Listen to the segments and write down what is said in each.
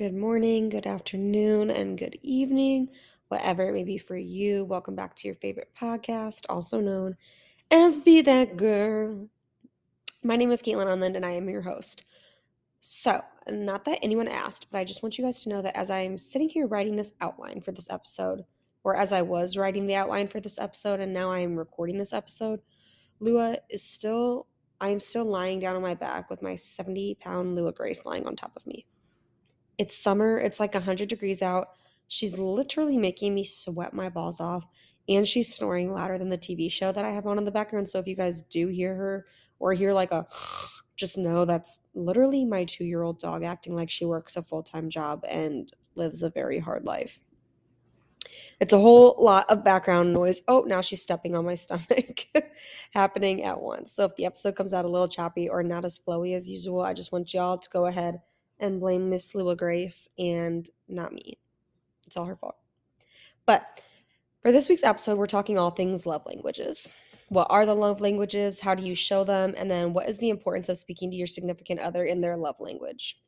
Good morning, good afternoon, and good evening, whatever it may be for you. Welcome back to your favorite podcast, also known as Be That Girl. My name is Kaitlyn Unland, and I am your host. So, not that anyone asked, but I just want you guys to know that as I'm sitting here writing this outline for this episode, or as I was writing the outline for this episode, and now I am recording this episode, Lua is still, I am still lying down on my back with my 70 pound Lua Grace lying on top of me. It's summer, it's like 100 degrees out. She's literally making me sweat my balls off, and she's snoring louder than the TV show that I have on in the background. So if you guys do hear her or hear like a just know that's literally my two year old dog acting like she works a full time job and lives a very hard life. It's a whole lot of background noise. Oh, now she's stepping on my stomach happening at once. So if the episode comes out a little choppy or not as flowy as usual, I just want y'all to go ahead and blame Miss Lua Grace and not me. It's all her fault. But for this week's episode, we're talking all things love languages. What are the love languages? How do you show them? And then what is the importance of speaking to your significant other in their love language?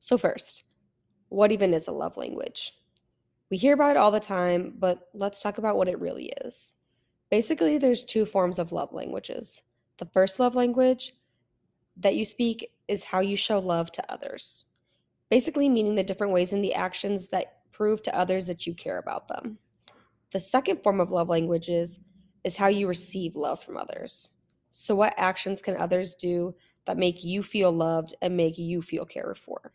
So, first, what even is a love language? We hear about it all the time, but let's talk about what it really is. Basically, there's two forms of love languages. The first love language that you speak is how you show love to others. Basically, meaning the different ways in the actions that prove to others that you care about them. The second form of love languages is how you receive love from others. So, what actions can others do that make you feel loved and make you feel cared for?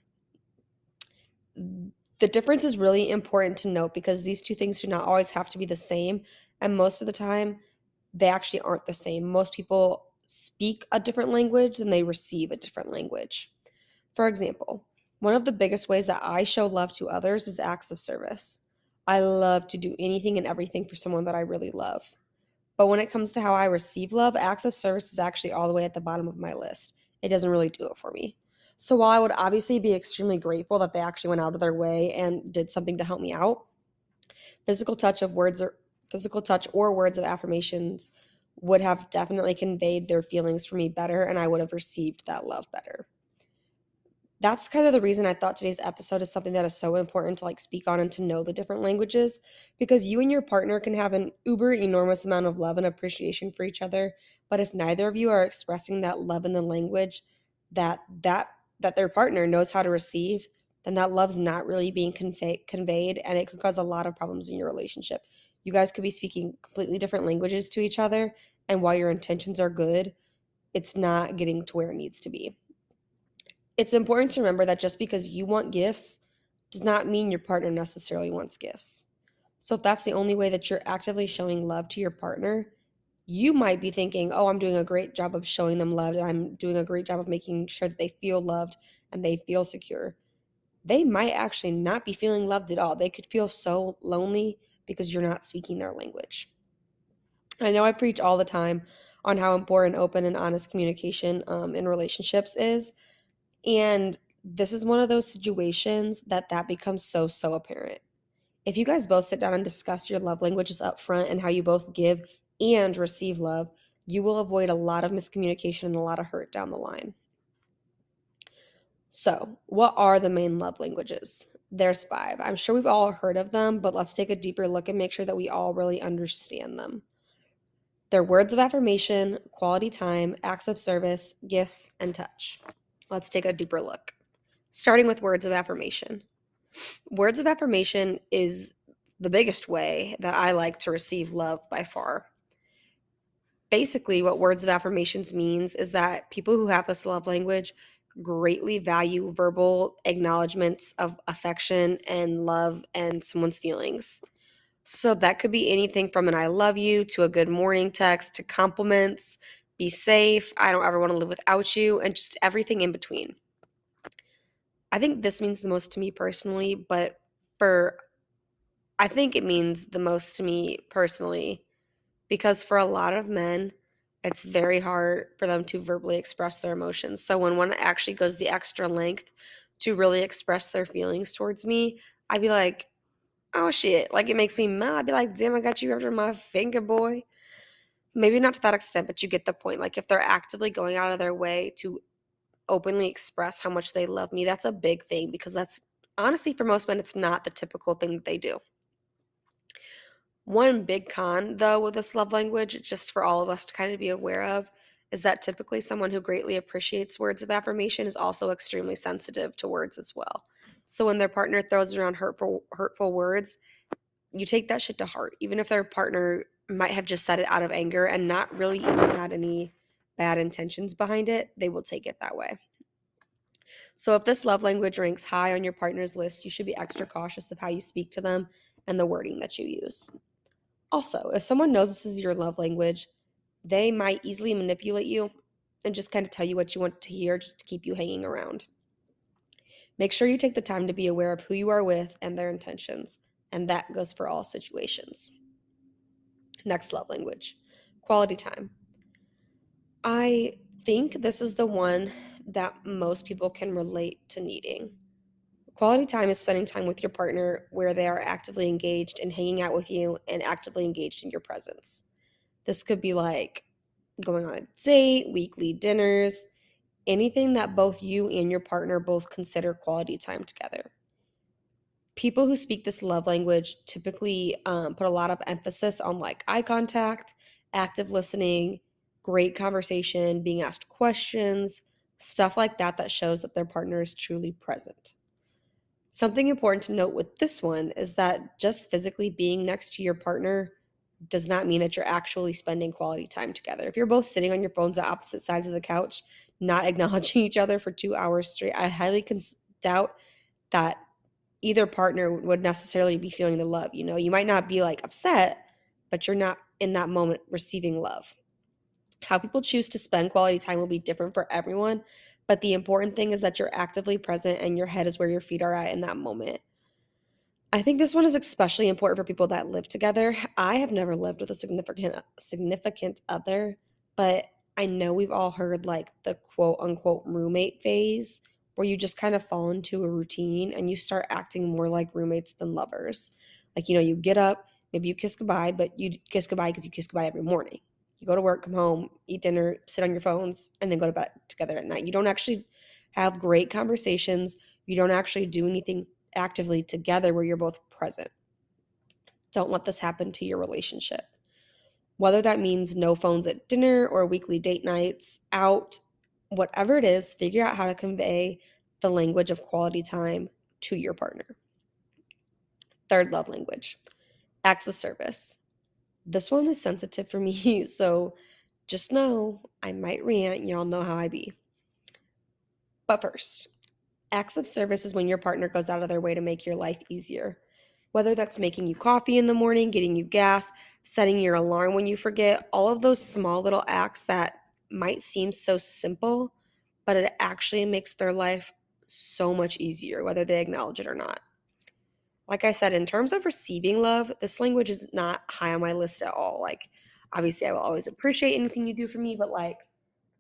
The difference is really important to note because these two things do not always have to be the same. And most of the time, they actually aren't the same. Most people speak a different language than they receive a different language. For example, one of the biggest ways that I show love to others is acts of service. I love to do anything and everything for someone that I really love. But when it comes to how I receive love, acts of service is actually all the way at the bottom of my list. It doesn't really do it for me. So while I would obviously be extremely grateful that they actually went out of their way and did something to help me out, physical touch of words or physical touch or words of affirmations would have definitely conveyed their feelings for me better and I would have received that love better. That's kind of the reason I thought today's episode is something that is so important to like speak on and to know the different languages because you and your partner can have an uber enormous amount of love and appreciation for each other, but if neither of you are expressing that love in the language that that that their partner knows how to receive, then that love's not really being convey- conveyed and it could cause a lot of problems in your relationship you guys could be speaking completely different languages to each other and while your intentions are good it's not getting to where it needs to be. It's important to remember that just because you want gifts does not mean your partner necessarily wants gifts. So if that's the only way that you're actively showing love to your partner you might be thinking oh i'm doing a great job of showing them love and i'm doing a great job of making sure that they feel loved and they feel secure. They might actually not be feeling loved at all. They could feel so lonely because you're not speaking their language. I know I preach all the time on how important open and honest communication um, in relationships is. And this is one of those situations that that becomes so, so apparent. If you guys both sit down and discuss your love languages up front and how you both give and receive love, you will avoid a lot of miscommunication and a lot of hurt down the line. So, what are the main love languages? There's five. I'm sure we've all heard of them, but let's take a deeper look and make sure that we all really understand them. They're words of affirmation, quality time, acts of service, gifts, and touch. Let's take a deeper look. Starting with words of affirmation. Words of affirmation is the biggest way that I like to receive love by far. Basically, what words of affirmations means is that people who have this love language greatly value verbal acknowledgments of affection and love and someone's feelings. So that could be anything from an I love you to a good morning text to compliments, be safe, I don't ever want to live without you, and just everything in between. I think this means the most to me personally, but for I think it means the most to me personally because for a lot of men, it's very hard for them to verbally express their emotions. So when one actually goes the extra length to really express their feelings towards me, I'd be like, oh shit. Like it makes me mad. I'd be like, damn, I got you after my finger, boy. Maybe not to that extent, but you get the point. Like if they're actively going out of their way to openly express how much they love me, that's a big thing because that's honestly for most men, it's not the typical thing that they do. One big con, though, with this love language, just for all of us to kind of be aware of, is that typically someone who greatly appreciates words of affirmation is also extremely sensitive to words as well. So when their partner throws around hurtful hurtful words, you take that shit to heart, even if their partner might have just said it out of anger and not really even had any bad intentions behind it, they will take it that way. So, if this love language ranks high on your partner's list, you should be extra cautious of how you speak to them and the wording that you use. Also, if someone knows this is your love language, they might easily manipulate you and just kind of tell you what you want to hear just to keep you hanging around. Make sure you take the time to be aware of who you are with and their intentions, and that goes for all situations. Next love language quality time. I think this is the one that most people can relate to needing. Quality time is spending time with your partner where they are actively engaged in hanging out with you and actively engaged in your presence. This could be like going on a date, weekly dinners, anything that both you and your partner both consider quality time together. People who speak this love language typically um, put a lot of emphasis on like eye contact, active listening, great conversation, being asked questions, stuff like that that shows that their partner is truly present. Something important to note with this one is that just physically being next to your partner does not mean that you're actually spending quality time together. If you're both sitting on your phones at opposite sides of the couch, not acknowledging each other for two hours straight, I highly cons- doubt that either partner would necessarily be feeling the love. You know, you might not be like upset, but you're not in that moment receiving love. How people choose to spend quality time will be different for everyone, but the important thing is that you're actively present and your head is where your feet are at in that moment. I think this one is especially important for people that live together. I have never lived with a significant significant other, but I know we've all heard like the quote unquote roommate phase where you just kind of fall into a routine and you start acting more like roommates than lovers. Like, you know, you get up, maybe you kiss goodbye, but you kiss goodbye because you kiss goodbye every morning. You go to work, come home, eat dinner, sit on your phones, and then go to bed together at night. You don't actually have great conversations. You don't actually do anything actively together where you're both present. Don't let this happen to your relationship. Whether that means no phones at dinner or weekly date nights, out, whatever it is, figure out how to convey the language of quality time to your partner. Third love language acts of service. This one is sensitive for me, so just know I might rant. Y'all know how I be. But first, acts of service is when your partner goes out of their way to make your life easier. Whether that's making you coffee in the morning, getting you gas, setting your alarm when you forget, all of those small little acts that might seem so simple, but it actually makes their life so much easier, whether they acknowledge it or not like I said, in terms of receiving love, this language is not high on my list at all. Like, obviously, I will always appreciate anything you do for me, but like,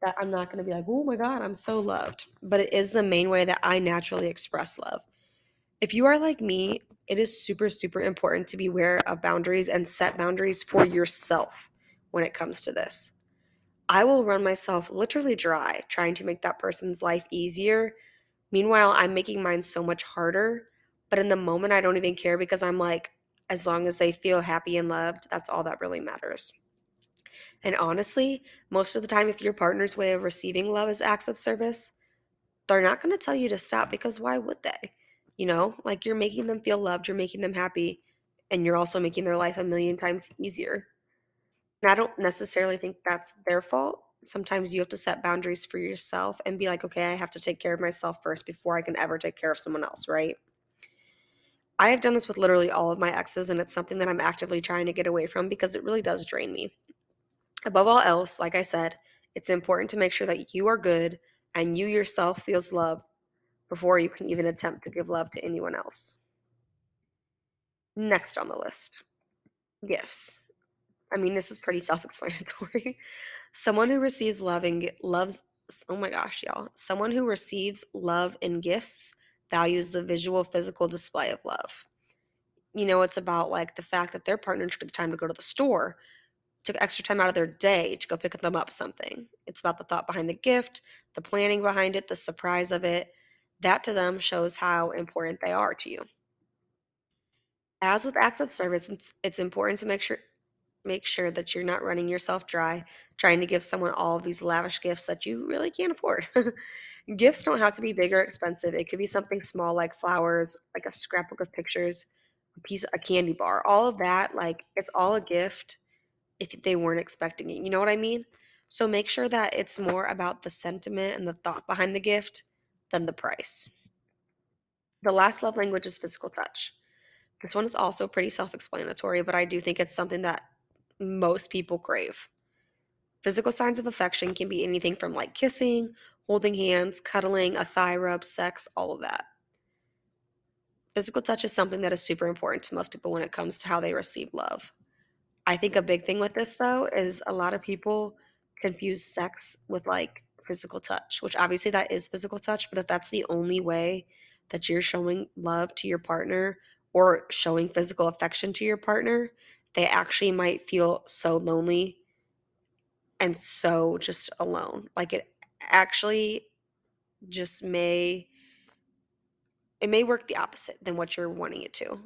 that I'm not going to be like, oh my God, I'm so loved. But it is the main way that I naturally express love. If you are like me, it is super, super important to be aware of boundaries and set boundaries for yourself when it comes to this. I will run myself literally dry trying to make that person's life easier. Meanwhile, I'm making mine so much harder but in the moment, I don't even care because I'm like, as long as they feel happy and loved, that's all that really matters. And honestly, most of the time, if your partner's way of receiving love is acts of service, they're not going to tell you to stop because why would they? You know, like you're making them feel loved, you're making them happy, and you're also making their life a million times easier. And I don't necessarily think that's their fault. Sometimes you have to set boundaries for yourself and be like, okay, I have to take care of myself first before I can ever take care of someone else, right? I have done this with literally all of my exes, and it's something that I'm actively trying to get away from because it really does drain me. Above all else, like I said, it's important to make sure that you are good and you yourself feels love before you can even attempt to give love to anyone else. Next on the list gifts. I mean, this is pretty self explanatory. Someone who receives love and loves, oh my gosh, y'all. Someone who receives love and gifts values the visual, physical display of love. You know, it's about like the fact that their partner took the time to go to the store, took extra time out of their day to go pick them up something. It's about the thought behind the gift, the planning behind it, the surprise of it. That to them shows how important they are to you. As with acts of service, it's, it's important to make sure make sure that you're not running yourself dry trying to give someone all of these lavish gifts that you really can't afford. Gifts don't have to be big or expensive. It could be something small like flowers, like a scrapbook of pictures, a piece a candy bar. All of that like it's all a gift if they weren't expecting it. You know what I mean? So make sure that it's more about the sentiment and the thought behind the gift than the price. The last love language is physical touch. This one is also pretty self explanatory, but I do think it's something that most people crave. Physical signs of affection can be anything from like kissing, holding hands, cuddling, a thigh rub, sex, all of that. Physical touch is something that is super important to most people when it comes to how they receive love. I think a big thing with this though is a lot of people confuse sex with like physical touch, which obviously that is physical touch, but if that's the only way that you're showing love to your partner or showing physical affection to your partner, they actually might feel so lonely and so just alone. Like it actually just may it may work the opposite than what you're wanting it to.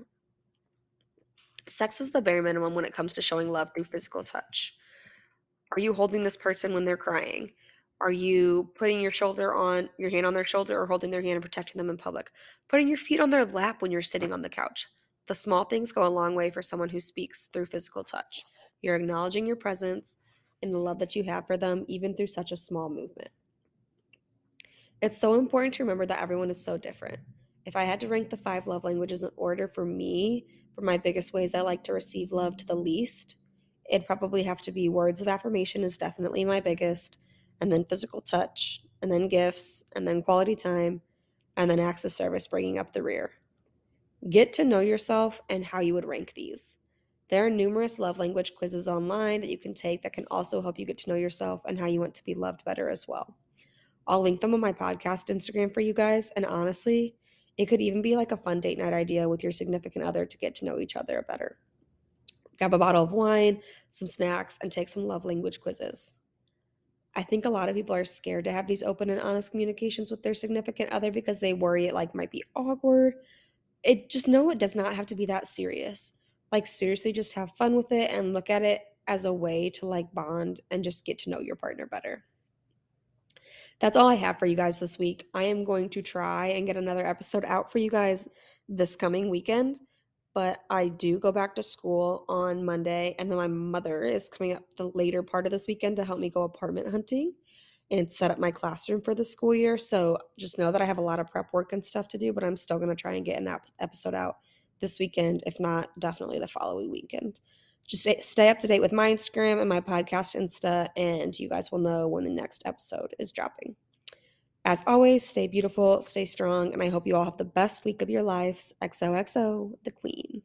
Sex is the bare minimum when it comes to showing love through physical touch. Are you holding this person when they're crying? Are you putting your shoulder on your hand on their shoulder or holding their hand and protecting them in public? Putting your feet on their lap when you're sitting on the couch. The small things go a long way for someone who speaks through physical touch. You're acknowledging your presence and the love that you have for them, even through such a small movement. It's so important to remember that everyone is so different. If I had to rank the five love languages in order for me, for my biggest ways I like to receive love to the least, it'd probably have to be words of affirmation, is definitely my biggest, and then physical touch, and then gifts, and then quality time, and then acts of service bringing up the rear. Get to know yourself and how you would rank these. There are numerous love language quizzes online that you can take that can also help you get to know yourself and how you want to be loved better as well. I'll link them on my podcast Instagram for you guys. And honestly, it could even be like a fun date night idea with your significant other to get to know each other better. Grab a bottle of wine, some snacks, and take some love language quizzes. I think a lot of people are scared to have these open and honest communications with their significant other because they worry it like might be awkward it just know it does not have to be that serious. Like seriously just have fun with it and look at it as a way to like bond and just get to know your partner better. That's all I have for you guys this week. I am going to try and get another episode out for you guys this coming weekend, but I do go back to school on Monday and then my mother is coming up the later part of this weekend to help me go apartment hunting and set up my classroom for the school year. So just know that I have a lot of prep work and stuff to do, but I'm still going to try and get an episode out this weekend, if not, definitely the following weekend. Just stay, up to date with my Instagram and my podcast Insta, and you guys will know when the next episode is dropping. As always, stay beautiful, stay strong, and I hope you all have the best week of your lives. XOXO, the Queen.